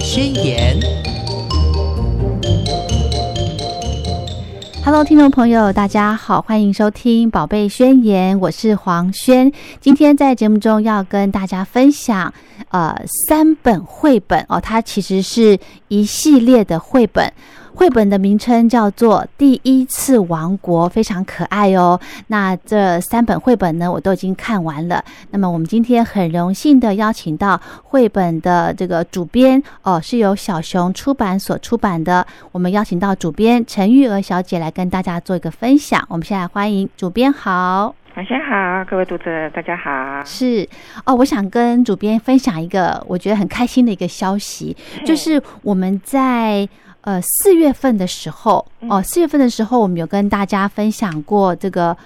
宣言》。Hello，听众朋友，大家好，欢迎收听《宝贝宣言》，我是黄轩。今天在节目中要跟大家分享，呃，三本绘本哦，它其实是一系列的绘本。绘本的名称叫做《第一次王国》，非常可爱哦。那这三本绘本呢，我都已经看完了。那么我们今天很荣幸的邀请到绘本的这个主编哦，是由小熊出版所出版的。我们邀请到主编陈玉娥小姐来跟大家做一个分享。我们现在欢迎主编好，晚上好，各位读者大家好。是哦，我想跟主编分享一个我觉得很开心的一个消息，就是我们在。呃，四月份的时候，哦，四月份的时候，我们有跟大家分享过这个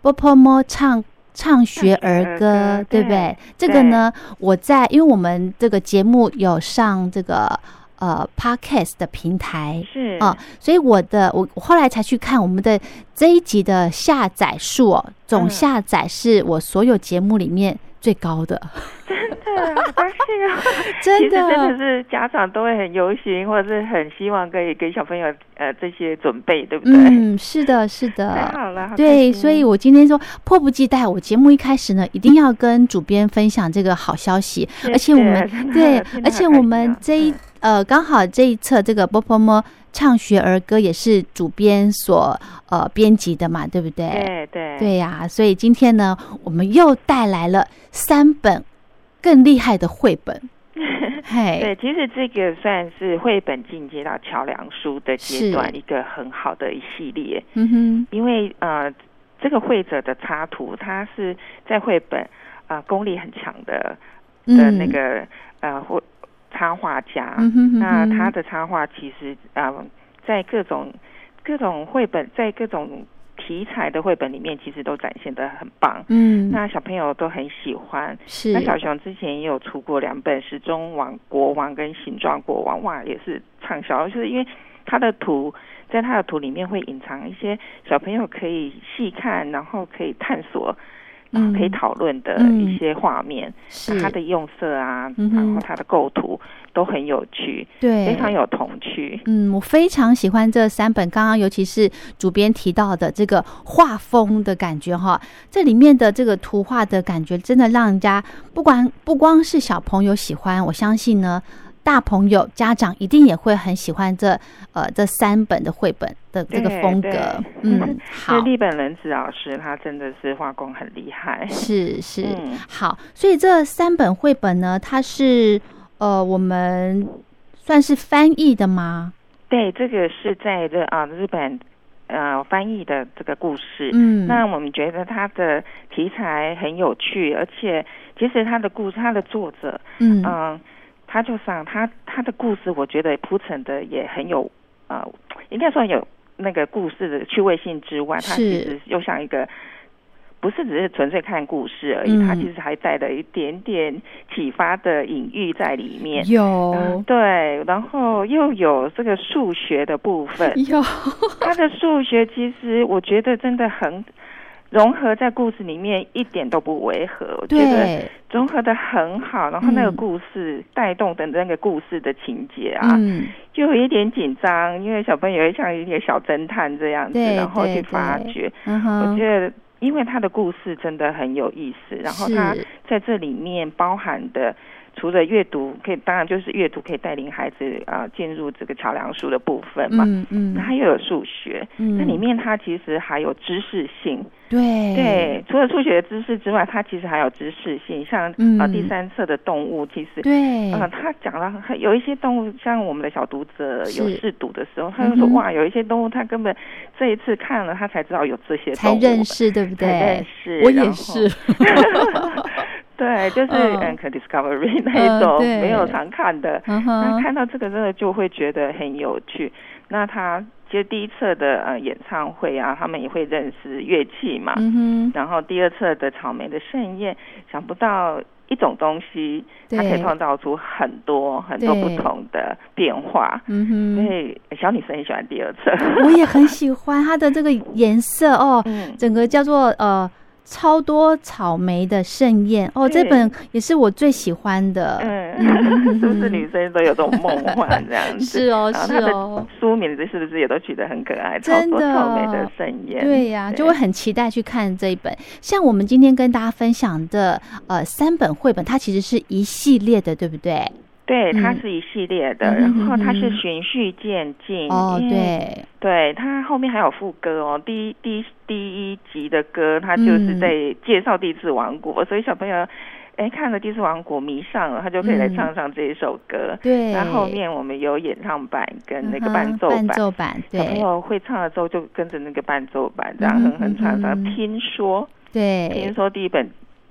波波摸唱唱学儿歌，对不对？这个呢，我在因为我们这个节目有上这个呃 podcast 的平台，是。啊，所以我的我我后来才去看我们的这一集的下载数哦，总下载是我所有节目里面最高的。真的，好高兴啊！真的，真的是家长都会很忧心，或者是很希望可以给小朋友呃这些准备，对不对？嗯，是的，是的。太好了，对，所以我今天说迫不及待，我节目一开始呢，一定要跟主编分享这个好消息，而且我们对，而且我们这一呃刚好这一册这个波波摸唱学儿歌也是主编所呃编辑的嘛，对不对？对对对呀，所以今天呢，我们又带来了三本。更厉害的绘本，对，其实这个算是绘本进阶到桥梁书的阶段，一个很好的一系列。嗯哼，因为呃，这个绘者的插图，他是在绘本啊功力很强的的那个呃绘插画家。那他的插画其实啊，在各种各种绘本，在各种。题材的绘本里面其实都展现的很棒，嗯，那小朋友都很喜欢。是，那小熊之前也有出过两本《时钟王国王》跟《形状国王》，哇，也是畅销。就是因为他的图，在他的图里面会隐藏一些小朋友可以细看，然后可以探索。嗯，可以讨论的一些画面，是它的用色啊，然后它的构图都很有趣，对，非常有童趣。嗯，我非常喜欢这三本，刚刚尤其是主编提到的这个画风的感觉哈，这里面的这个图画的感觉，真的让人家不管不光是小朋友喜欢，我相信呢。大朋友家长一定也会很喜欢这呃这三本的绘本的这个风格，嗯，好。立本仁子老师他真的是画工很厉害，是是，好。所以这三本绘本呢，它是呃我们算是翻译的吗？对，这个是在这啊日本呃翻译的这个故事，嗯，那我们觉得它的题材很有趣，而且其实它的故事，它的作者，嗯。他就上他他的故事，我觉得铺陈的也很有呃，应该说有那个故事的趣味性之外，他其实又像一个不是只是纯粹看故事而已，他其实还带了一点点启发的隐喻在里面。有对，然后又有这个数学的部分。有他的数学，其实我觉得真的很。融合在故事里面一点都不违和，我觉得融合的很好。然后那个故事带动的那个故事的情节啊，就有一点紧张，因为小朋友像一个小侦探这样子，然后去发掘。我觉得，因为他的故事真的很有意思，然后他在这里面包含的。除了阅读，可以当然就是阅读可以带领孩子啊进入这个桥梁书的部分嘛。嗯嗯。那它又有数学，那里面它其实还有知识性。对。对，除了数学的知识之外，它其实还有知识性，像啊第三册的动物，其实对啊，他讲了有一些动物，像我们的小读者有试读的时候，他就说哇，有一些动物他根本这一次看了他才知道有这些，才认识对不对？认识，我也是。对，就是嗯，可 discovery 那一种没有常看的，那看到这个真的就会觉得很有趣。那他其实第一册的呃演唱会啊，他们也会认识乐器嘛。然后第二册的草莓的盛宴，想不到一种东西，它可以创造出很多很多不同的变化。嗯哼，所以小女生很喜欢第二册，我也很喜欢它的这个颜色哦，整个叫做呃。超多草莓的盛宴哦，这本也是我最喜欢的。嗯，是不是女生都有这种梦幻这样子？是哦，是哦。书名字是不是也都取得很可爱？真的，草莓的盛宴。对呀，就会很期待去看这一本。像我们今天跟大家分享的呃三本绘本，它其实是一系列的，对不对？对，它是一系列的，然后它是循序渐进。哦，对，对，它后面还有副歌哦。第一第一第一集的歌，它就是在介绍第四王国，所以小朋友哎看了第四王国迷上了，他就可以来唱唱这一首歌。对，那后面我们有演唱版跟那个伴奏版，伴奏版，小朋友会唱了之后就跟着那个伴奏版这样哼哼唱唱。听说，对，听说第一本。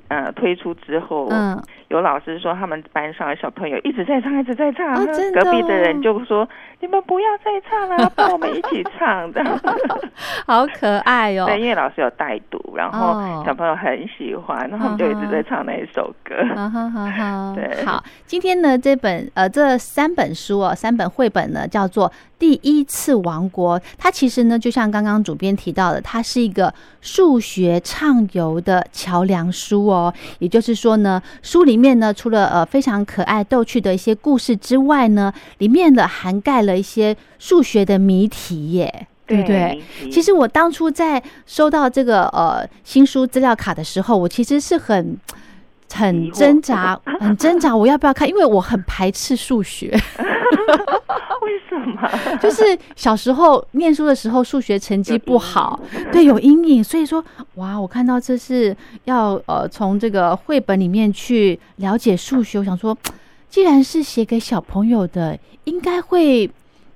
呃，推出之后，嗯，有老师说他们班上的小朋友一直在唱，一直在唱，隔壁的人就说：“你们不要再唱了，帮我们一起唱。”这样，好可爱哦。对，因为老师有带读，然后小朋友很喜欢，然后我们就一直在唱那一首歌。好好好，对，好。今天呢，这本呃，这三本书哦，三本绘本呢，叫做。第一次王国，它其实呢，就像刚刚主编提到的，它是一个数学畅游的桥梁书哦。也就是说呢，书里面呢，除了呃非常可爱逗趣的一些故事之外呢，里面的涵盖了一些数学的谜题耶，对不对？其实我当初在收到这个呃新书资料卡的时候，我其实是很很挣扎，很挣扎，我要不要看？因为我很排斥数学。为什么？就是小时候念书的时候，数学成绩不好，对，有阴影。所以说，哇，我看到这是要呃从这个绘本里面去了解数学。我想说，既然是写给小朋友的，应该会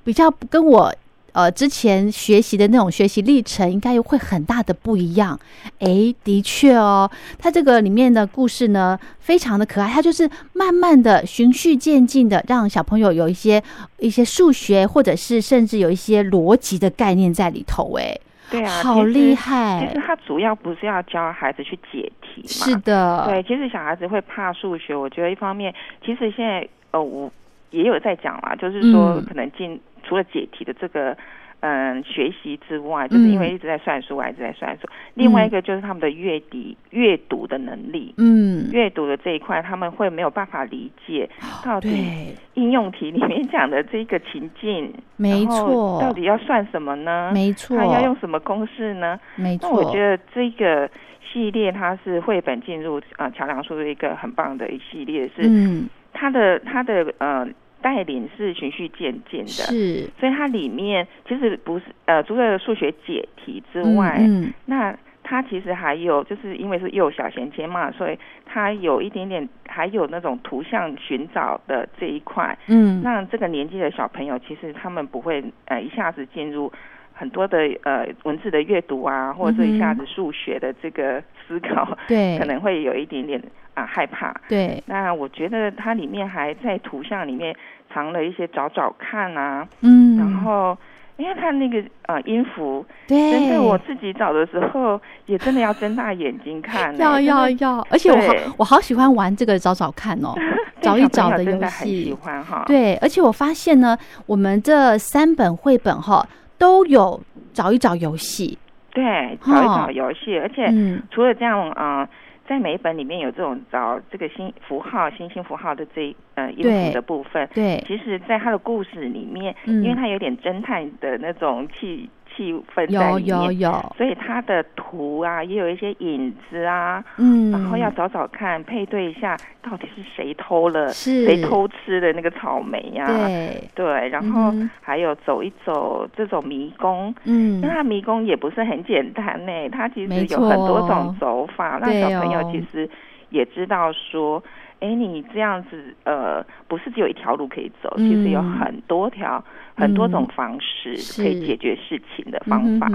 比较跟我。呃，之前学习的那种学习历程应该会很大的不一样。哎，的确哦，它这个里面的故事呢，非常的可爱。它就是慢慢的循序渐进的，让小朋友有一些一些数学，或者是甚至有一些逻辑的概念在里头。哎，对啊，好厉害。其实它主要不是要教孩子去解题嘛。是的，对，其实小孩子会怕数学，我觉得一方面，其实现在呃，我也有在讲啦，就是说可能进。除了解题的这个嗯学习之外，就是因为一直在算数，一直在算数。另外一个就是他们的阅读阅读的能力，嗯，阅读的这一块他们会没有办法理解到底应用题里面讲的这个情境，没错，到底要算什么呢？没错，他要用什么公式呢？没错，那我觉得这个系列它是绘本进入啊桥梁书的一个很棒的一系列，是嗯，它的它的呃。带领是循序渐进的，是，所以它里面其实不是呃，除了数学解题之外，嗯，那它其实还有，就是因为是幼小衔接嘛，所以它有一点点，还有那种图像寻找的这一块，嗯，那这个年纪的小朋友其实他们不会呃一下子进入很多的呃文字的阅读啊，或者一下子数学的这个思考，对，可能会有一点点。啊，害怕。对，那我觉得它里面还在图像里面藏了一些找找看啊，嗯，然后因为它那个呃音符，对，真的我自己找的时候也真的要睁大眼睛看，要要要，而且我好我好喜欢玩这个找找看哦，找一找的游戏，喜欢哈。对，而且我发现呢，我们这三本绘本哈都有找一找游戏，对，找一找游戏，而且除了这样啊。在每一本里面有这种找这个星符号、星星符号的这呃音符的部分，对，其实，在他的故事里面，因为他有点侦探的那种气。气氛在里面，所以它的图啊也有一些影子啊，嗯，然后要找找看，配对一下到底是谁偷了，谁偷吃的那个草莓呀？对。对，然后还有走一走这种迷宫，嗯，那它迷宫也不是很简单呢，它其实有很多种走法，让小朋友其实也知道说。哎，你这样子，呃，不是只有一条路可以走，其实有很多条、很多种方式可以解决事情的方法。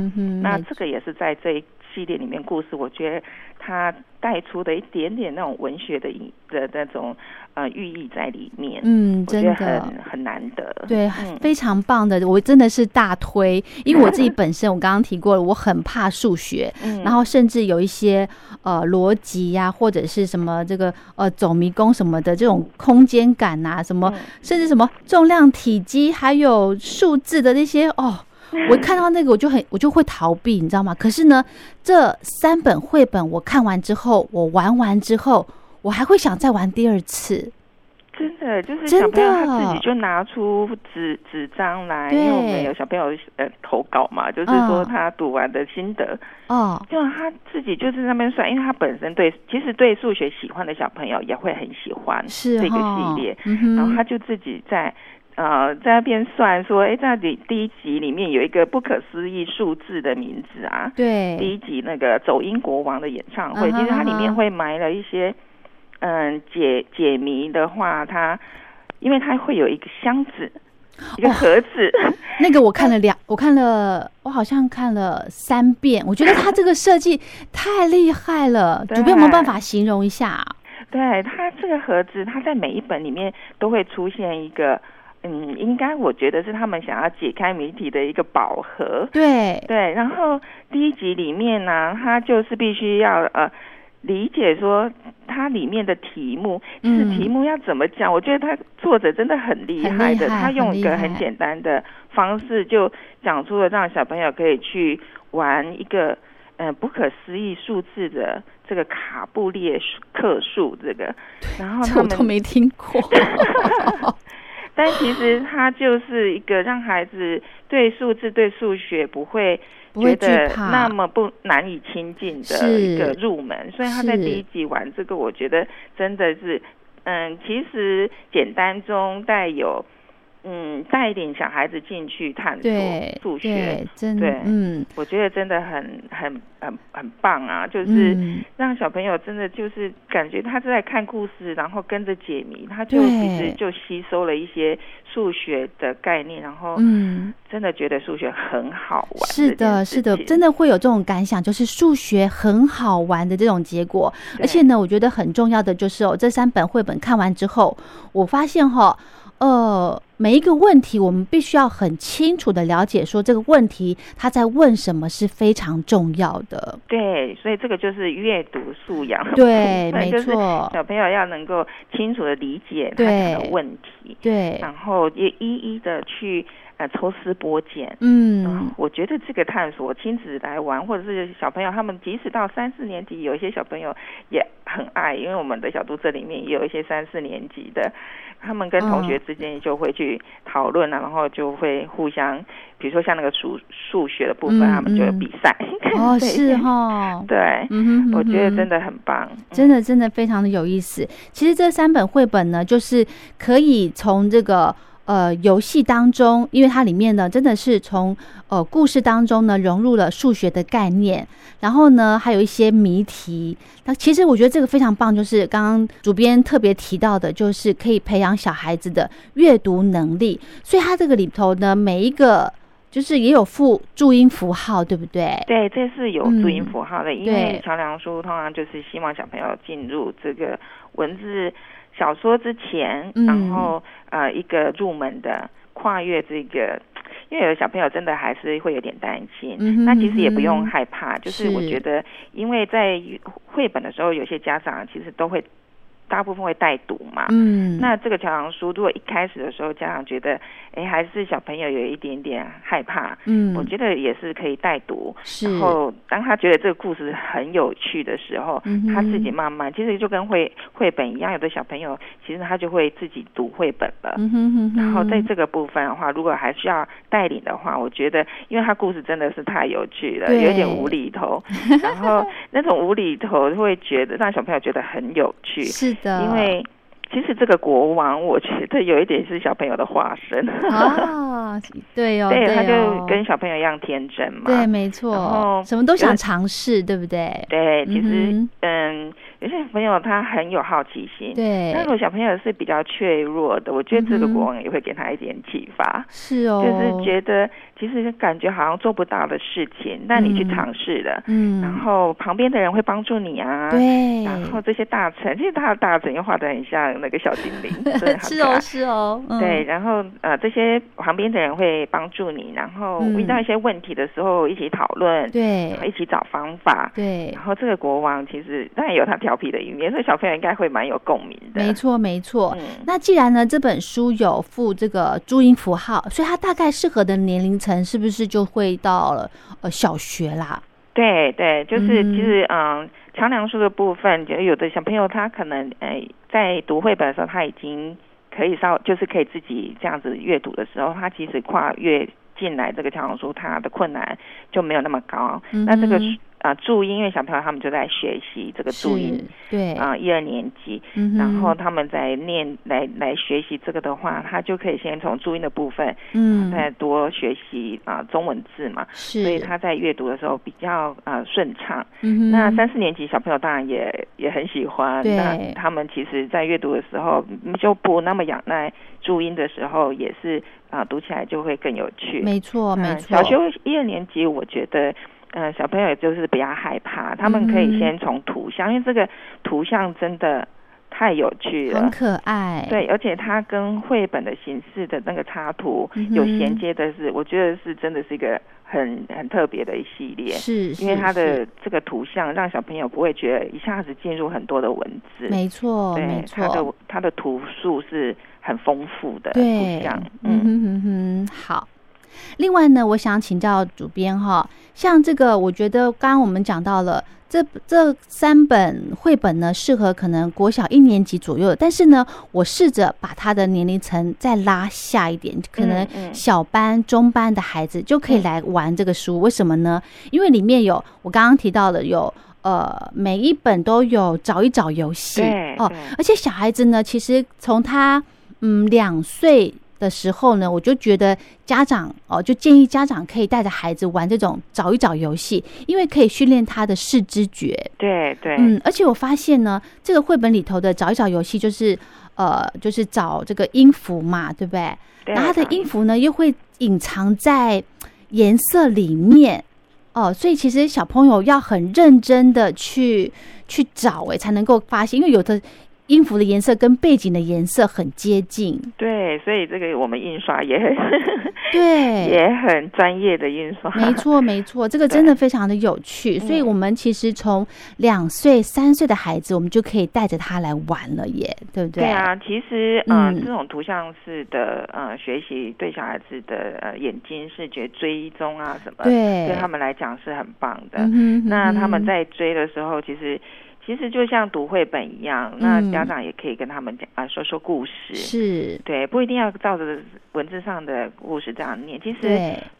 那这个也是在这一系列里面故事，我觉得它带出的一点点那种文学的的那种。呃，寓意在里面，嗯，真的很很难得，对，非常棒的，我真的是大推，因为我自己本身我刚刚提过了，我很怕数学，然后甚至有一些呃逻辑呀，或者是什么这个呃走迷宫什么的这种空间感啊，什么甚至什么重量、体积还有数字的那些哦。我看到那个我就很我就会逃避，你知道吗？可是呢，这三本绘本我看完之后，我玩完之后，我还会想再玩第二次。真的就是小朋友他自己就拿出纸纸张来，因为我们有小朋友呃投稿嘛，就是说他读完的心得。哦，就他自己就是那边算，因为他本身对其实对数学喜欢的小朋友也会很喜欢这个系列，然后他就自己在呃在那边算说，哎，在第第一集里面有一个不可思议数字的名字啊，对，第一集那个走音国王的演唱会，其实它里面会埋了一些。嗯，解解谜的话，它因为它会有一个箱子，一个盒子。那个我看了两，我看了，我好像看了三遍。我觉得它这个设计太厉害了，主 编有没有办法形容一下？对它这个盒子，它在每一本里面都会出现一个，嗯，应该我觉得是他们想要解开谜题的一个宝盒。对对，然后第一集里面呢，他就是必须要呃。理解说它里面的题目是题目要怎么讲？我觉得他作者真的很厉害的，他用一个很简单的方式就讲出了让小朋友可以去玩一个呃不可思议数字的这个卡布列克数这个，然后他们都没听过。但其实它就是一个让孩子对数字、对数学不会觉得那么不难以亲近的一个入门，所以他在第一集玩这个，我觉得真的是，嗯，其实简单中带有。嗯，带一点小孩子进去探索数学，真的，嗯，我觉得真的很很很很棒啊！就是让小朋友真的就是感觉他在看故事，然后跟着解谜，他就其实就吸收了一些数学的概念，然后嗯，真的觉得数学很好玩。是的，是的，真的会有这种感想，就是数学很好玩的这种结果。而且呢，我觉得很重要的就是哦，这三本绘本看完之后，我发现哈。呃，每一个问题，我们必须要很清楚的了解，说这个问题他在问什么是非常重要的。对，所以这个就是阅读素养。对，没错，小朋友要能够清楚的理解他的问题。对，然后也一一的去。抽丝剥茧，嗯，我觉得这个探索亲子来玩，或者是小朋友他们即使到三四年级，有一些小朋友也很爱，因为我们的小读者里面也有一些三四年级的，他们跟同学之间就会去讨论啊，然后就会互相，比如说像那个数数学的部分，他们就有比赛。哦，是 哈，对，嗯哼，我觉得真的很棒，真的真的非常的有意思。其实这三本绘本呢，就是可以从这个。呃，游戏当中，因为它里面呢，真的是从呃故事当中呢融入了数学的概念，然后呢还有一些谜题。那其实我觉得这个非常棒，就是刚刚主编特别提到的，就是可以培养小孩子的阅读能力。所以它这个里头呢，每一个就是也有附注音符号，对不对？对，这是有注音符号的，因为桥梁书通常就是希望小朋友进入这个文字。小说之前，然后呃，一个入门的跨越这个，因为有的小朋友真的还是会有点担心，那其实也不用害怕，就是。我觉得，因为在绘本的时候，有些家长其实都会。大部分会带读嘛，嗯，那这个桥梁书如果一开始的时候家长觉得，哎，还是小朋友有一点点害怕，嗯，我觉得也是可以带读，是。然后当他觉得这个故事很有趣的时候，他自己慢慢，其实就跟绘绘本一样，有的小朋友其实他就会自己读绘本了。嗯哼哼。然后在这个部分的话，如果还需要带领的话，我觉得，因为他故事真的是太有趣了，有点无厘头，然后那种无厘头会觉得让小朋友觉得很有趣。是。因为其实这个国王，我觉得有一点是小朋友的化身啊，对哦，对，他就跟小朋友一样天真嘛，对，没错，然后什么都想尝试，对不对？对，其实嗯。有些小朋友他很有好奇心，对。那如果小朋友是比较脆弱的，我觉得这个国王也会给他一点启发。是哦。就是觉得其实感觉好像做不到的事情，那你去尝试了，嗯。然后旁边的人会帮助你啊。对。然后这些大臣，其实他的大臣又画的很像那个小精灵，是哦，是哦。对，然后呃，这些旁边的人会帮助你，然后遇到一些问题的时候一起讨论，对，一起找方法，对。然后这个国王其实当然有他挑。调皮的一面，所以小朋友应该会蛮有共鸣的。没错，没错。那既然呢这本书有附这个注音符号，所以它大概适合的年龄层是不是就会到了呃小学啦？对对，就是其实嗯，桥梁书的部分，就有的小朋友他可能诶在读绘本的时候，他已经可以稍就是可以自己这样子阅读的时候，他其实跨越进来这个桥梁书，他的困难就没有那么高。那这个。啊，注音，因为小朋友他们就在学习这个注音，对啊，一二年级，然后他们在念来来学习这个的话，他就可以先从注音的部分，嗯，再多学习啊中文字嘛，是，所以他在阅读的时候比较啊顺畅。嗯那三四年级小朋友当然也也很喜欢，那他们其实在阅读的时候就不那么仰赖注音的时候，也是啊读起来就会更有趣。没错，没错。小学一二年级，我觉得。嗯，小朋友就是比较害怕，他们可以先从图像，因为这个图像真的太有趣了，很可爱。对，而且它跟绘本的形式的那个插图有衔接的是，我觉得是真的是一个很很特别的一系列。是，因为它的这个图像让小朋友不会觉得一下子进入很多的文字。没错，没错，它的它的图数是很丰富的图像。嗯哼哼哼，好。另外呢，我想请教主编哈，像这个，我觉得刚刚我们讲到了这这三本绘本呢，适合可能国小一年级左右。但是呢，我试着把他的年龄层再拉下一点，可能小班、中班的孩子就可以来玩这个书。为什么呢？因为里面有我刚刚提到的，有呃，每一本都有找一找游戏哦，而且小孩子呢，其实从他嗯两岁。的时候呢，我就觉得家长哦，就建议家长可以带着孩子玩这种找一找游戏，因为可以训练他的视知觉。对对，嗯，而且我发现呢，这个绘本里头的找一找游戏，就是呃，就是找这个音符嘛，对不对？然后它的音符呢，又会隐藏在颜色里面哦，所以其实小朋友要很认真的去去找，哎，才能够发现，因为有的。音符的颜色跟背景的颜色很接近，对，所以这个我们印刷也很 对，也很专业的印刷，没错没错，这个真的非常的有趣。所以，我们其实从两岁、三岁的孩子，我们就可以带着他来玩了，耶，对不对？对啊，其实嗯，这种图像式的呃学习，对小孩子的呃眼睛视觉追踪啊什么，对，对他们来讲是很棒的。嗯那他们在追的时候，其实。其实就像读绘本一样，那家长也可以跟他们讲啊，说说故事。是，对，不一定要照着文字上的故事这样念。其实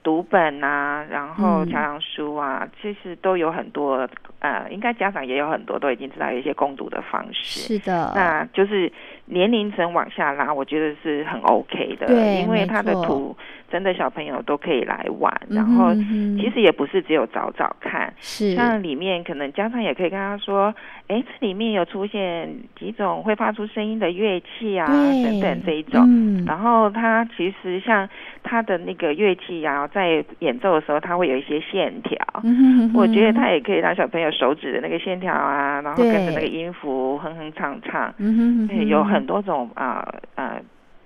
读本啊，然后桥梁书啊，其实都有很多呃，应该家长也有很多都已经知道一些共读的方式。是的，那就是年龄层往下拉，我觉得是很 OK 的，因为它的图。真的小朋友都可以来玩，然后其实也不是只有找找看，是。像里面可能家长也可以跟他说，哎，这里面有出现几种会发出声音的乐器啊，等等这一种，然后他其实像他的那个乐器啊，在演奏的时候，他会有一些线条，我觉得他也可以让小朋友手指的那个线条啊，然后跟着那个音符哼哼唱唱，嗯哼有很多种啊啊。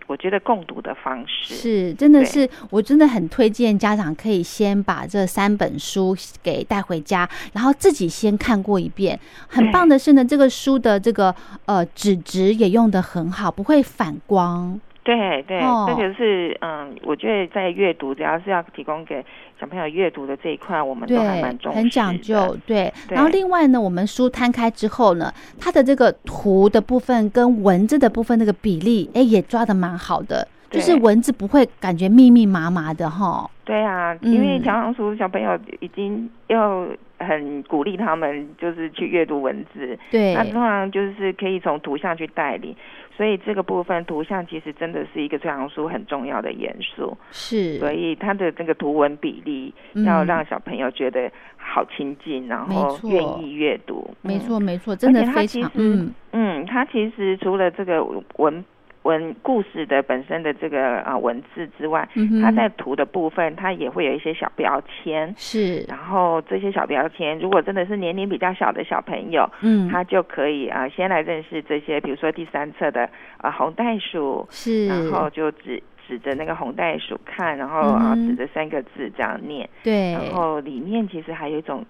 我觉得共读的方式是真的是，我真的很推荐家长可以先把这三本书给带回家，然后自己先看过一遍。很棒的是呢，这个书的这个呃纸质也用的很好，不会反光。对对，这个是嗯，我觉得在阅读，只要是要提供给小朋友阅读的这一块，我们都还蛮重视很讲究。对，然后另外呢，我们书摊开之后呢，它的这个图的部分跟文字的部分那个比例，哎，也抓的蛮好的，就是文字不会感觉密密麻麻的哈。对啊，因为桥梁书小朋友已经要很鼓励他们，就是去阅读文字。对，那通常就是可以从图像去带领。所以这个部分图像其实真的是一个这样书很重要的元素，是。所以它的这个图文比例要让小朋友觉得好亲近，然后愿意阅读。没错，没错，真的非常。嗯嗯，它其实除了这个文。文故事的本身的这个啊文字之外，嗯它在图的部分，它也会有一些小标签。是，然后这些小标签，如果真的是年龄比较小的小朋友，嗯，他就可以啊先来认识这些，比如说第三册的啊红袋鼠，是，然后就指指着那个红袋鼠看，然后啊指着三个字这样念，对，然后里面其实还有一种。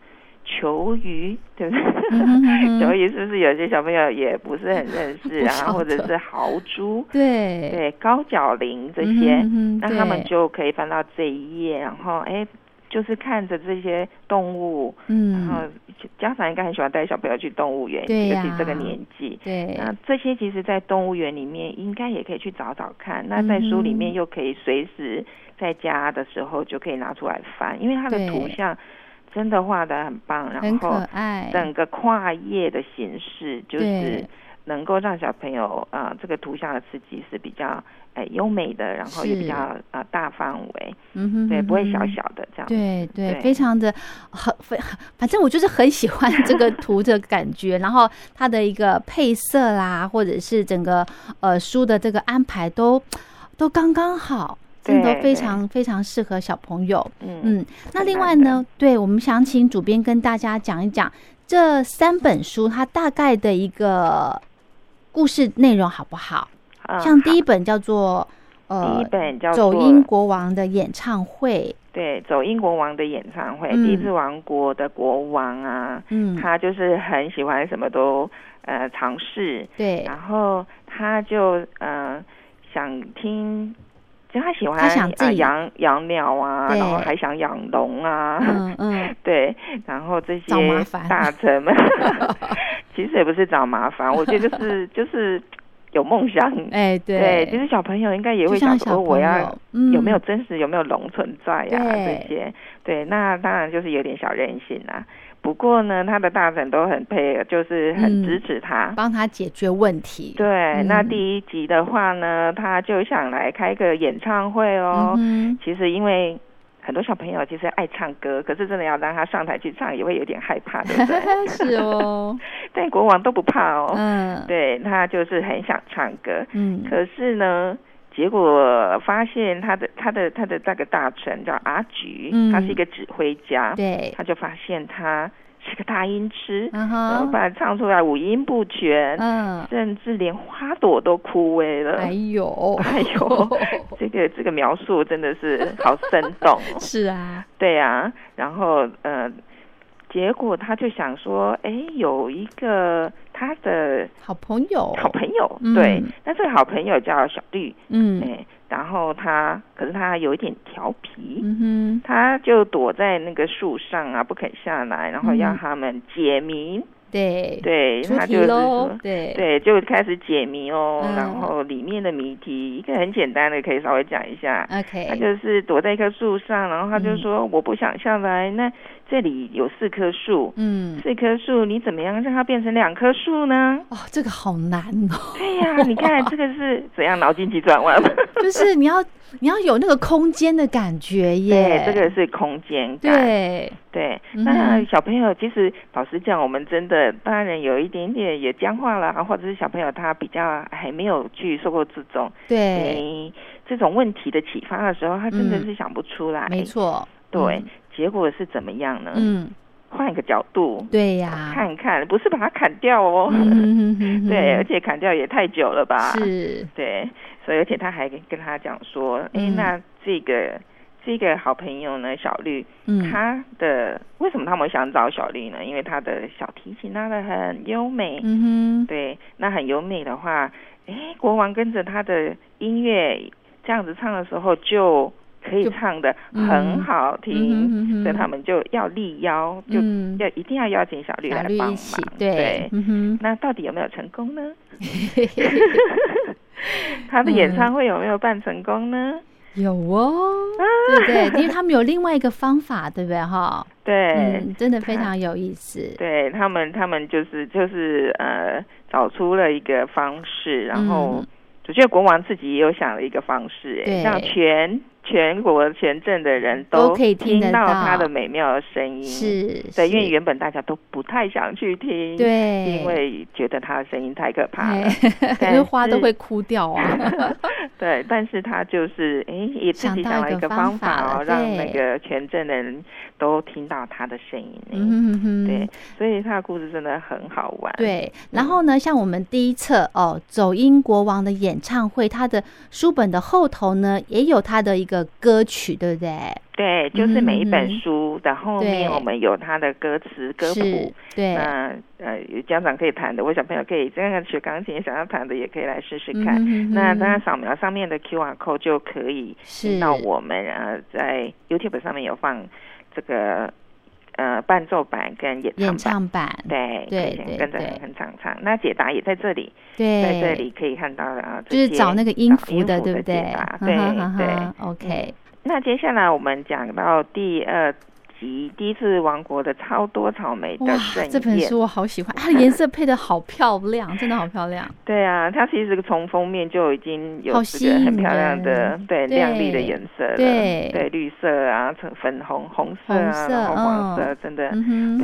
球鱼，对不对？球鱼是不是有些小朋友也不是很认识啊？或者是豪猪，对对，高脚羚这些，那他们就可以翻到这一页，然后哎。就是看着这些动物，嗯，然后家长应该很喜欢带小朋友去动物园，对尤其这个年纪，对。那这些其实，在动物园里面应该也可以去找找看。那在书里面又可以随时在家的时候就可以拿出来翻，因为它的图像真的画的很棒，然后整个跨页的形式就是能够让小朋友啊，这个图像的刺激是比较。哎，优美的，然后也比较呃大范围，嗯哼，对，不会小小的这样，对对，非常的很非，反正我就是很喜欢这个图的感觉，然后它的一个配色啦，或者是整个呃书的这个安排都都刚刚好，真的都非常非常适合小朋友，嗯嗯。那另外呢，对我们想请主编跟大家讲一讲这三本书它大概的一个故事内容好不好？像第一本叫做呃，第一本叫做《走英国王的演唱会》。对，走英国王的演唱会，第一次王国的国王啊，嗯，他就是很喜欢什么都呃尝试。对，然后他就呃想听，就他喜欢啊养养鸟啊，然后还想养龙啊，嗯嗯，对，然后这些大臣们 其实也不是找麻烦，我觉得就是 就是。有梦想，哎，对，其实小朋友应该也会想说，我要有没有真实，有没有龙存在呀？这些，对，那当然就是有点小任性啦。不过呢，他的大臣都很配合，就是很支持他，帮他解决问题。对，那第一集的话呢，他就想来开个演唱会哦。嗯其实因为。很多小朋友其实爱唱歌，可是真的要让他上台去唱，也会有点害怕，对不对？是哦，但国王都不怕哦。嗯，对他就是很想唱歌。嗯，可是呢，结果发现他的他的他的那个大臣叫阿菊，他是一个指挥家。对，他就发现他。是个大音痴，然后把它唱出来五音不全，嗯，甚至连花朵都枯萎了。哎呦，哎呦，这个这个描述真的是好生动。是啊，对啊，然后呃，结果他就想说，哎，有一个他的好朋友，好朋友，对，那这个好朋友叫小绿，嗯，哎。然后他，可是他有一点调皮，嗯哼他就躲在那个树上啊，不肯下来，然后要他们解谜。对对，他就是说，对对，就开始解谜哦。然后里面的谜题，一个很简单的，可以稍微讲一下。OK，他就是躲在一棵树上，然后他就说：“我不想下来。”那这里有四棵树，嗯，四棵树，你怎么样让它变成两棵树呢？哦，这个好难哦。对呀，你看这个是怎样脑筋急转弯？就是你要你要有那个空间的感觉耶。对，这个是空间感。对对，那小朋友其实老实讲，我们真的大人有一点点也僵化了，或者是小朋友他比较还没有去受过这种对这种问题的启发的时候，他真的是想不出来。没错，对。结果是怎么样呢？嗯，换一个角度，对呀，看看，不是把它砍掉哦，对，而且砍掉也太久了吧？是，对，所以而且他还跟他讲说，哎，那这个这个好朋友呢，小绿，他的为什么他们想找小绿呢？因为他的小提琴拉的很优美，嗯哼，对，那很优美的话，哎，国王跟着他的音乐这样子唱的时候就。可以唱的很好听，所以他们就要力邀，就要一定要邀请小绿来帮忙。对，那到底有没有成功呢？他的演唱会有没有办成功呢？有哦，对对，因为他们有另外一个方法，对不对？哈，对，真的非常有意思。对他们，他们就是就是呃，找出了一个方式，然后我觉得国王自己也有想了一个方式，哎，让全。全国全镇的人都可以听到他的美妙的声音，是，对，因为原本大家都不太想去听，对，因为觉得他的声音太可怕了，因为花都会枯掉啊。对，但是他就是哎，也自己想了一个方法哦，让那个全镇的人都听到他的声音。嗯哼，对，所以他的故事真的很好玩。对，然后呢，像我们第一册哦，走音国王的演唱会，他的书本的后头呢，也有他的一个。歌曲对不对？对，就是每一本书的后面，我们有它的歌词歌谱。对，那呃，家长可以弹的，我小朋友可以这样学钢琴，想要弹的也可以来试试看。那当然，扫描上面的 Q R code 就可以到我们呃在 YouTube 上面有放这个呃伴奏版跟演唱版，对对跟着很唱唱。那解答也在这里，对，在这里可以看到的啊，就是找那个音符的，对不对？对对，OK。那接下来我们讲到第二。集第一次王国的超多草莓的盛宴，这本书我好喜欢，它的颜色配的好漂亮，真的好漂亮。对啊，它其实从封面就已经有这个很漂亮的、对亮丽的颜色了，对对，绿色啊，粉粉红、红色啊，然后黄色，真的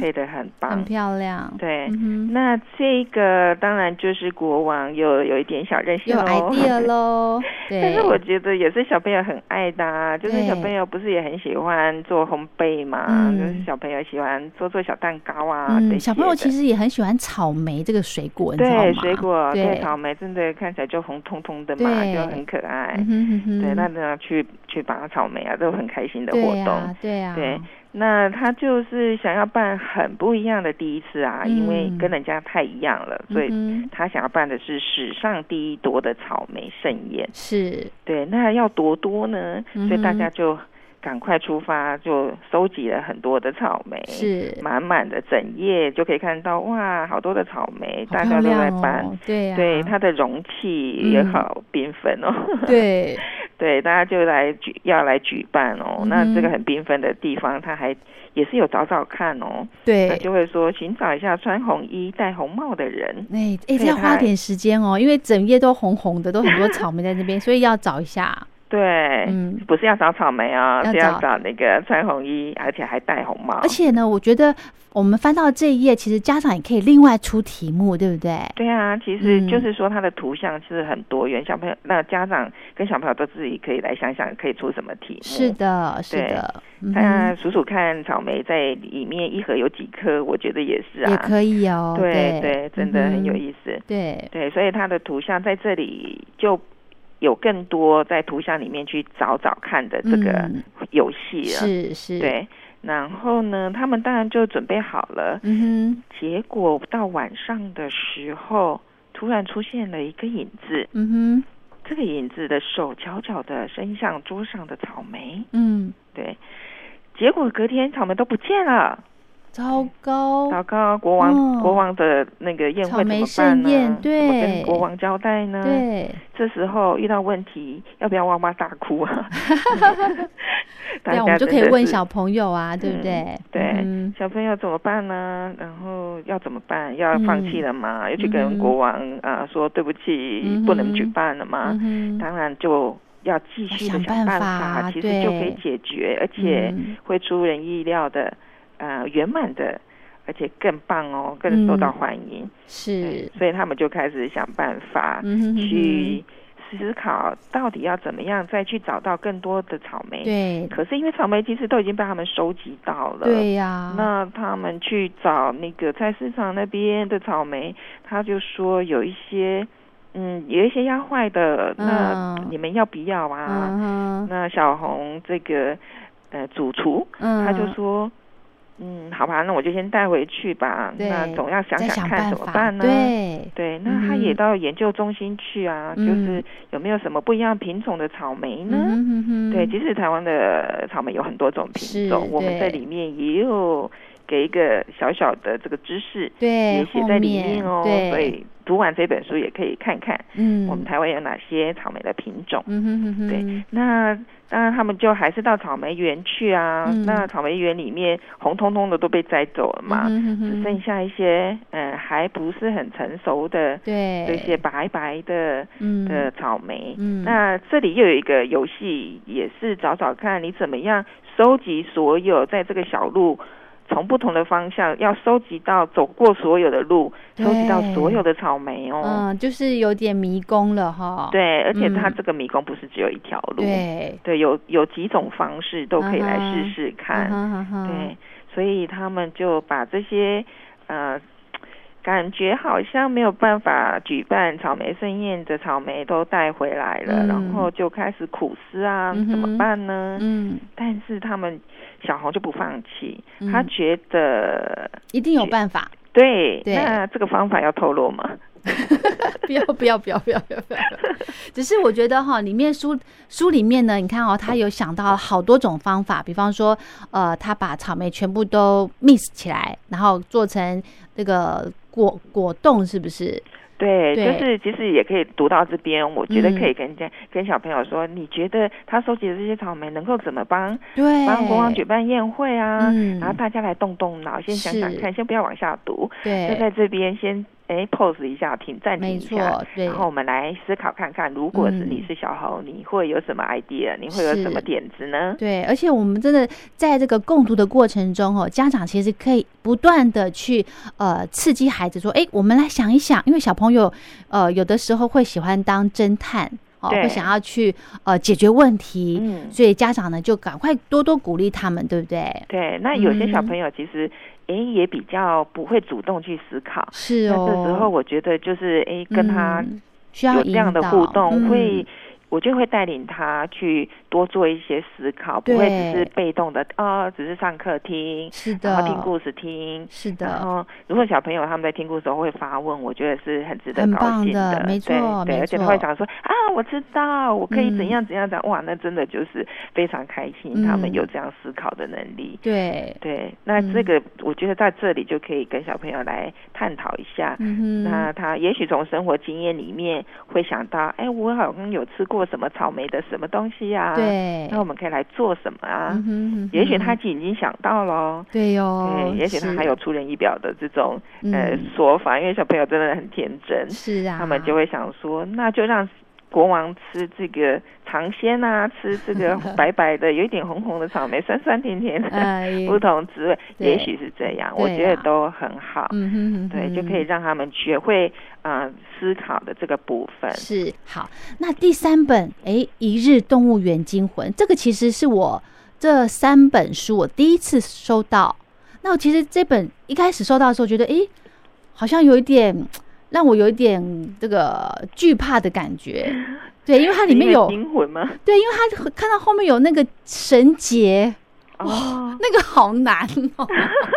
配的很棒，很漂亮。对，那这个当然就是国王有有一点小任性有 idea 喽。但是我觉得也是小朋友很爱的，就是小朋友不是也很喜欢做烘焙嘛。嗯，就是小朋友喜欢做做小蛋糕啊。嗯，小朋友其实也很喜欢草莓这个水果，对，水果对草莓真的看起来就红彤彤的嘛，就很可爱。对，那那去去拔草莓啊，都很开心的活动。对啊，对，那他就是想要办很不一样的第一次啊，因为跟人家太一样了，所以他想要办的是史上第一多的草莓盛宴。是，对，那要多多呢？所以大家就。赶快出发，就收集了很多的草莓，是。满满的整夜就可以看到，哇，好多的草莓，大家都在搬，对对，它的容器也好缤纷哦，对。对，大家就来举要来举办哦，那这个很缤纷的地方，他还也是有找找看哦，对，就会说寻找一下穿红衣戴红帽的人，哎哎，要花点时间哦，因为整夜都红红的，都很多草莓在那边，所以要找一下。对，嗯，不是要找草莓啊，是要找那个穿红衣，而且还戴红帽。而且呢，我觉得我们翻到这一页，其实家长也可以另外出题目，对不对？对啊，其实就是说它的图像是很多元，小朋友那家长跟小朋友都自己可以来想想，可以出什么题目。是的，是的。那数数看草莓在里面一盒有几颗，我觉得也是啊，也可以哦。对对，真的很有意思。对对，所以它的图像在这里就。有更多在图像里面去找找看的这个游戏了，是是，对。然后呢，他们当然就准备好了。嗯哼。结果到晚上的时候，突然出现了一个影子。嗯哼。这个影子的手悄悄的伸向桌上的草莓。嗯。对。结果隔天草莓都不见了。糟糕！糟糕！国王，国王的那个宴会怎么办呢？对，怎么跟国王交代呢？对，这时候遇到问题，要不要哇哇大哭啊？对，我们就可以问小朋友啊，对不对？对，小朋友怎么办呢？然后要怎么办？要放弃了吗？要去跟国王啊说对不起，不能举办了吗？当然就要继续的想办法，其实就可以解决，而且会出人意料的。呃，圆满的，而且更棒哦，更受到欢迎。是，所以他们就开始想办法去思考，到底要怎么样再去找到更多的草莓。对。可是因为草莓其实都已经被他们收集到了。对呀。那他们去找那个菜市场那边的草莓，他就说有一些，嗯，有一些压坏的，那你们要不要啊？嗯那小红这个呃主厨，他就说。嗯，好吧，那我就先带回去吧。那总要想想看怎么办呢？对对，那他也到研究中心去啊，就是有没有什么不一样品种的草莓呢？对，其实台湾的草莓有很多种品种，我们在里面也有给一个小小的这个知识，对，也写在里面哦。所以读完这本书也可以看看，嗯，我们台湾有哪些草莓的品种？嗯哼哼哼，对，那。当然，他们就还是到草莓园去啊。那草莓园里面红彤彤的都被摘走了嘛，只剩下一些嗯还不是很成熟的，对这些白白的嗯的草莓。嗯那这里又有一个游戏，也是找找看你怎么样收集所有在这个小路。从不同的方向要收集到走过所有的路，收集到所有的草莓哦。嗯，就是有点迷宫了哈。对，而且它这个迷宫不是只有一条路。对，对，有有几种方式都可以来试试看。对，所以他们就把这些呃感觉好像没有办法举办草莓盛宴的草莓都带回来了，然后就开始苦思啊，怎么办呢？嗯，但是他们小红就不放弃，他觉得一定有办法。对，那这个方法要透露吗？不要不要不要不要不要！只是我觉得哈，里面书书里面呢，你看哦，他有想到好多种方法，比方说，呃，他把草莓全部都 mix 起来，然后做成那个果果冻，是不是？对，就是其实也可以读到这边，我觉得可以跟家跟小朋友说，你觉得他收集的这些草莓能够怎么帮对帮国王举办宴会啊？然后大家来动动脑，先想想看，先不要往下读，对，就在这边先。哎，pose 一下，停，暂停一下，然后我们来思考看看，如果是你是小猴，你会有什么 idea？你会有什么点子呢？对，而且我们真的在这个共读的过程中，哦，家长其实可以不断的去呃刺激孩子说，哎，我们来想一想，因为小朋友呃有的时候会喜欢当侦探。哦，会想要去呃解决问题，嗯，所以家长呢就赶快多多鼓励他们，对不对？对，那有些小朋友其实哎也比较不会主动去思考，是哦。这时候我觉得就是哎跟他需要这样的互动会。我就会带领他去多做一些思考，不会只是被动的啊，只是上课听，是的，然后听故事听，是的。然后如果小朋友他们在听故事时候会发问，我觉得是很值得高兴的，没错，对，而且他会讲说啊，我知道，我可以怎样怎样讲，哇，那真的就是非常开心，他们有这样思考的能力。对。对，那这个我觉得在这里就可以跟小朋友来探讨一下，那他也许从生活经验里面会想到，哎，我好像有吃过。什么草莓的什么东西呀？对，那我们可以来做什么啊？也许他已经想到了，对哟。对，也许他还有出人意表的这种呃说法，因为小朋友真的很天真，是啊，他们就会想说，那就让。国王吃这个尝鲜啊，吃这个白白的、有一点红红的草莓，酸酸甜甜的，不同滋味，也许是这样，我觉得都很好。嗯哼，对，就可以让他们学会啊思考的这个部分。是好，那第三本哎，《一日动物园惊魂》这个其实是我这三本书我第一次收到。那我其实这本一开始收到的时候，觉得哎，好像有一点。让我有一点这个惧怕的感觉，对，因为它里面有灵魂吗？对，因为它看到后面有那个绳结，哦，那个好难哦，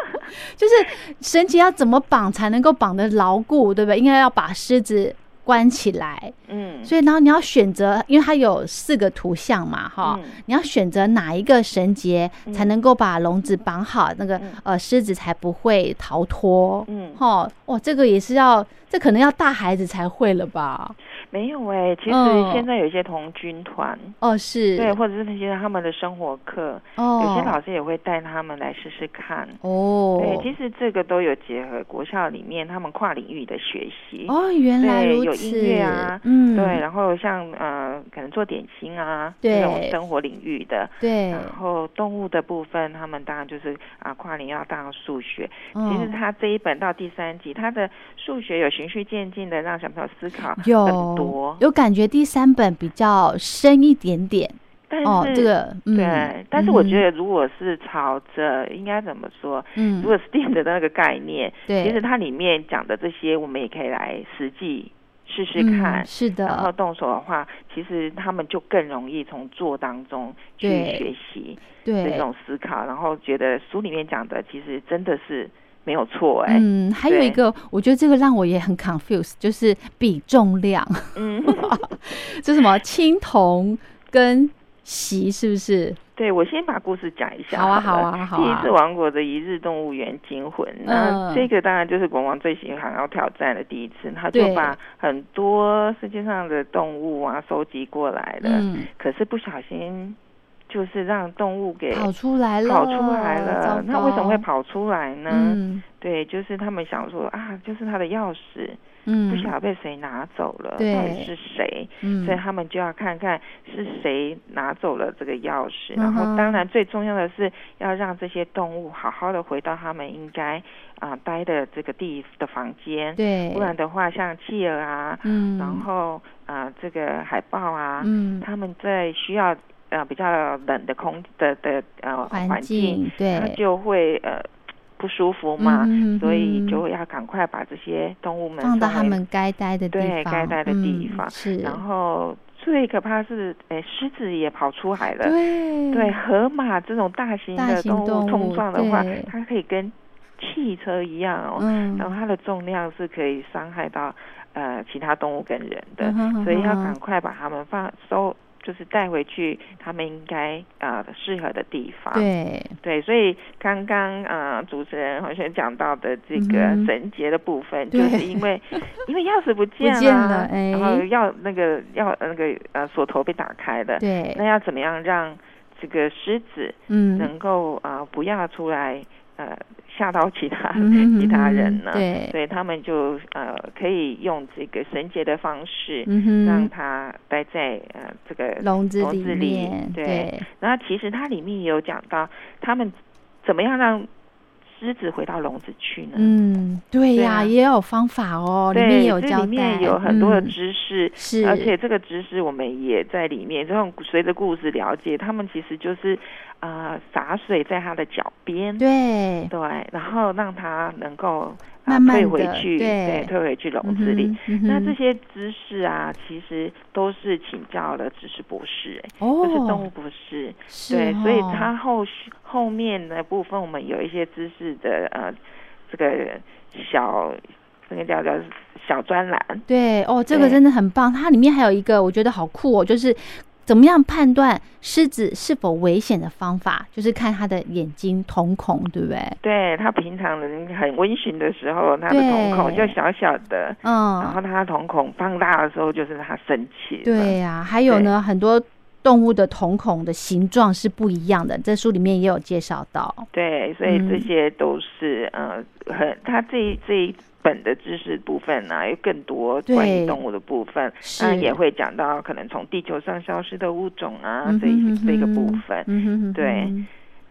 就是绳结要怎么绑才能够绑得牢固，对不对？应该要把狮子。关起来，嗯，所以然后你要选择，因为它有四个图像嘛，哈，你要选择哪一个绳结才能够把笼子绑好，那个呃狮子才不会逃脱，嗯，哈，哇，这个也是要，这可能要大孩子才会了吧。没有哎，其实现在有一些童军团。哦，是。对，或者是那些他们的生活课，哦，有些老师也会带他们来试试看。哦。对，其实这个都有结合国校里面他们跨领域的学习。哦，原来有音乐啊，嗯，对，然后像呃，可能做点心啊，这种生活领域的，对，然后动物的部分，他们当然就是啊，跨领要当数学。其实他这一本到第三集，他的数学有循序渐进的让小朋友思考有。有感觉第三本比较深一点点，但是这个对，但是我觉得如果是朝着应该怎么说，嗯，如果 STEAM 的那个概念，对，其实它里面讲的这些，我们也可以来实际试试看，是的，然后动手的话，其实他们就更容易从做当中去学习，对这种思考，然后觉得书里面讲的其实真的是。没有错哎，嗯，还有一个，我觉得这个让我也很 confused，就是比重量，嗯，这什么青铜跟锡是不是？对，我先把故事讲一下。好啊，好啊，好啊。第一次王国的一日动物园惊魂，那这个当然就是国王最喜欢要挑战的第一次，他就把很多世界上的动物啊收集过来了，嗯，可是不小心。就是让动物给跑出来了，跑出来了。那为什么会跑出来呢？对，就是他们想说啊，就是他的钥匙，嗯，不晓得被谁拿走了，到底是谁？所以他们就要看看是谁拿走了这个钥匙。然后，当然最重要的是要让这些动物好好的回到他们应该啊待的这个地的房间。对，不然的话，像企鹅啊，嗯，然后啊这个海豹啊，嗯，他们在需要。呃，比较冷的空的的呃环境，对，它就会呃不舒服嘛，所以就要赶快把这些动物们放到他们该待的地方，对，该待的地方。是，然后最可怕是，哎，狮子也跑出海了。对，对，河马这种大型的动物冲撞的话，它可以跟汽车一样哦，然后它的重量是可以伤害到呃其他动物跟人的，所以要赶快把它们放收。就是带回去他们应该呃适合的地方。对。对，所以刚刚呃主持人好像讲到的这个绳结的部分，就是因为 因为钥匙不见了，然后要那个要那个呃锁头被打开了，对，那要怎么样让这个狮子嗯。能够啊不要出来呃。吓到其他其他人呢？对，所以他们就呃可以用这个绳结的方式，让它待在呃这个笼子里。对，然后其实它里面也有讲到他们怎么样让。狮子回到笼子去呢？嗯，对呀，也有方法哦。里面有这里面有很多的知识，是，而且这个知识我们也在里面。这种随着故事了解，他们其实就是啊洒水在他的脚边，对对，然后让他能够。慢慢退回去，对，退回去笼子里。那这些知识啊，其实都是请教了知识博士，哎，就是动物博士，对，所以他后续后面的部分，我们有一些知识的呃，这个小那个叫叫小专栏。对，哦，这个真的很棒。它里面还有一个我觉得好酷哦，就是。怎么样判断狮子是否危险的方法，就是看它的眼睛瞳孔，对不对？对，它平常人很温驯的时候，它的瞳孔就小小的，嗯，然后它瞳孔放大的时候，就是它生气。对呀，还有呢，很多动物的瞳孔的形状是不一样的，在书里面也有介绍到。对，所以这些都是呃，很它这这。本的知识部分呢，有更多关于动物的部分，那也会讲到可能从地球上消失的物种啊，这这个部分，对。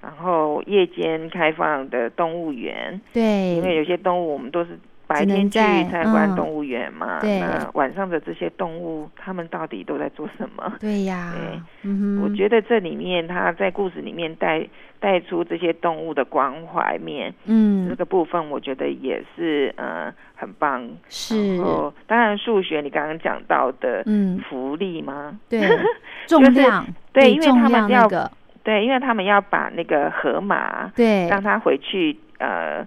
然后夜间开放的动物园，对，因为有些动物我们都是。白天去参观动物园嘛，那晚上的这些动物，他们到底都在做什么？对呀，对，我觉得这里面他在故事里面带带出这些动物的关怀面，嗯，这个部分我觉得也是呃很棒。是，当然数学你刚刚讲到的，嗯，浮力吗？对，重量，对，因为他们要，个，对，因为他们要把那个河马，对，让它回去，呃。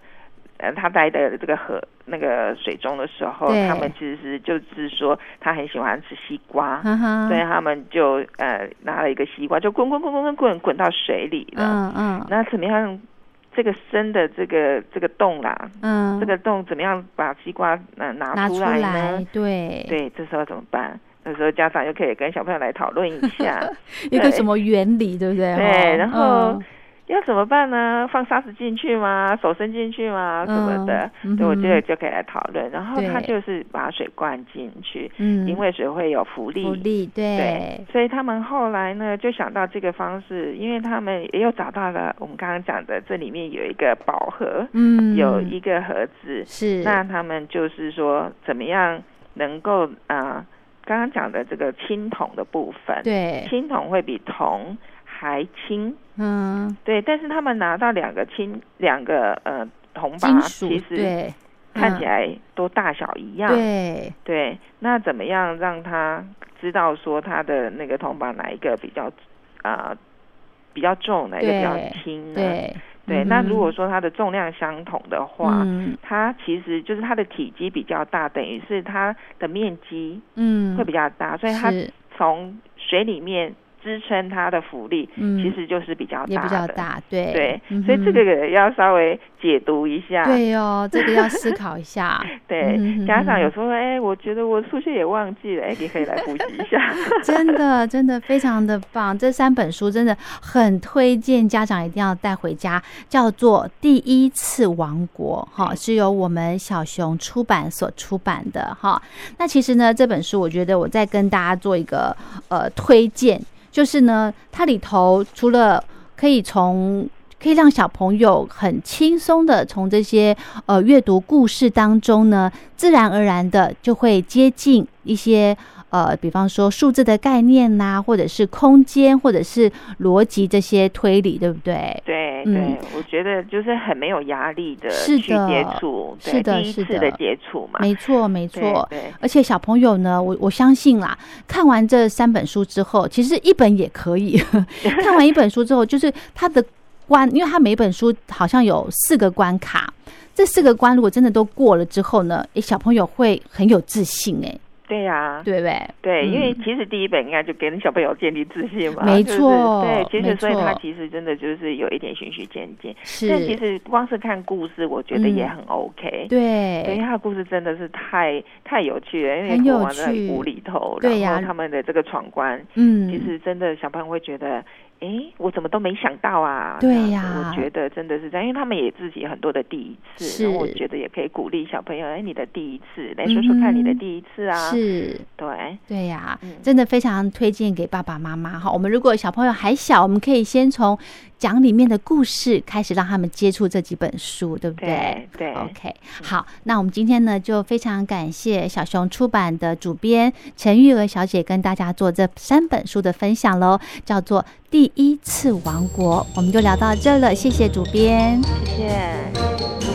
呃，他待的这个河那个水中的时候，他们其实就是说他很喜欢吃西瓜，所以他们就呃拿了一个西瓜，就滚滚滚滚滚滚滚到水里了。嗯嗯，那怎么样？这个深的这个这个洞啦，嗯，这个洞怎么样把西瓜呃拿出来呢？对对，这时候怎么办？那时候家长又可以跟小朋友来讨论一下 一个什么原理，对不对？对，然后。要怎么办呢？放沙子进去吗？手伸进去吗？什么的？对，我觉得就可以来讨论。然后他就是把水灌进去，嗯，因为水会有浮力，浮力对。所以他们后来呢，就想到这个方式，因为他们也有找到了我们刚刚讲的，这里面有一个宝盒，嗯，有一个盒子，是。那他们就是说，怎么样能够啊？刚刚讲的这个青铜的部分，对，青铜会比铜。还轻，嗯，对，但是他们拿到两个轻两个呃铜把，其实看起来都大小一样，对对。那怎么样让他知道说他的那个铜把哪一个比较啊比较重，哪一个比较轻呢？对对。那如果说它的重量相同的话，它其实就是它的体积比较大，等于是它的面积嗯会比较大，所以它从水里面。支撑它的浮力，嗯，其实就是比较大也比较大，对。对，所以这个要稍微解读一下，对哦，这个要思考一下，对，家长有时候哎，我觉得我数学也忘记了，哎，你可以来复习一下，真的真的非常的棒，这三本书真的很推荐家长一定要带回家，叫做《第一次王国》哈，是由我们小熊出版所出版的哈。那其实呢，这本书我觉得我再跟大家做一个呃推荐。就是呢，它里头除了可以从可以让小朋友很轻松的从这些呃阅读故事当中呢，自然而然的就会接近一些呃，比方说数字的概念呐，或者是空间，或者是逻辑这些推理，对不对？对对，我觉得就是很没有压力的去接触，是的，第一次的接触嘛，没错没错。对，而且小朋友呢，我我相信啦，看完这三本书之后，其实一本也可以。看完一本书之后，就是他的关，因为他每本书好像有四个关卡。这四个关如果真的都过了之后呢，诶，小朋友会很有自信诶。对呀，对不对？对，因为其实第一本应该就给小朋友建立自信嘛。没错，对，其实所以他其实真的就是有一点循序渐进。是，但其实光是看故事，我觉得也很 OK。对，因为他的故事真的是太太有趣了，因为国王的无厘头，对呀，他们的这个闯关，嗯，其实真的小朋友会觉得。哎，我怎么都没想到啊！对呀，我觉得真的是这样，因为他们也自己很多的第一次，我觉得也可以鼓励小朋友，哎，你的第一次，来说说看你的第一次啊！是，对，对呀，真的非常推荐给爸爸妈妈哈。我们如果小朋友还小，我们可以先从。讲里面的故事，开始让他们接触这几本书，对不对？对，OK，好，那我们今天呢，就非常感谢小熊出版的主编陈玉娥小姐跟大家做这三本书的分享喽，叫做《第一次王国》，我们就聊到这了，谢谢主编，谢谢。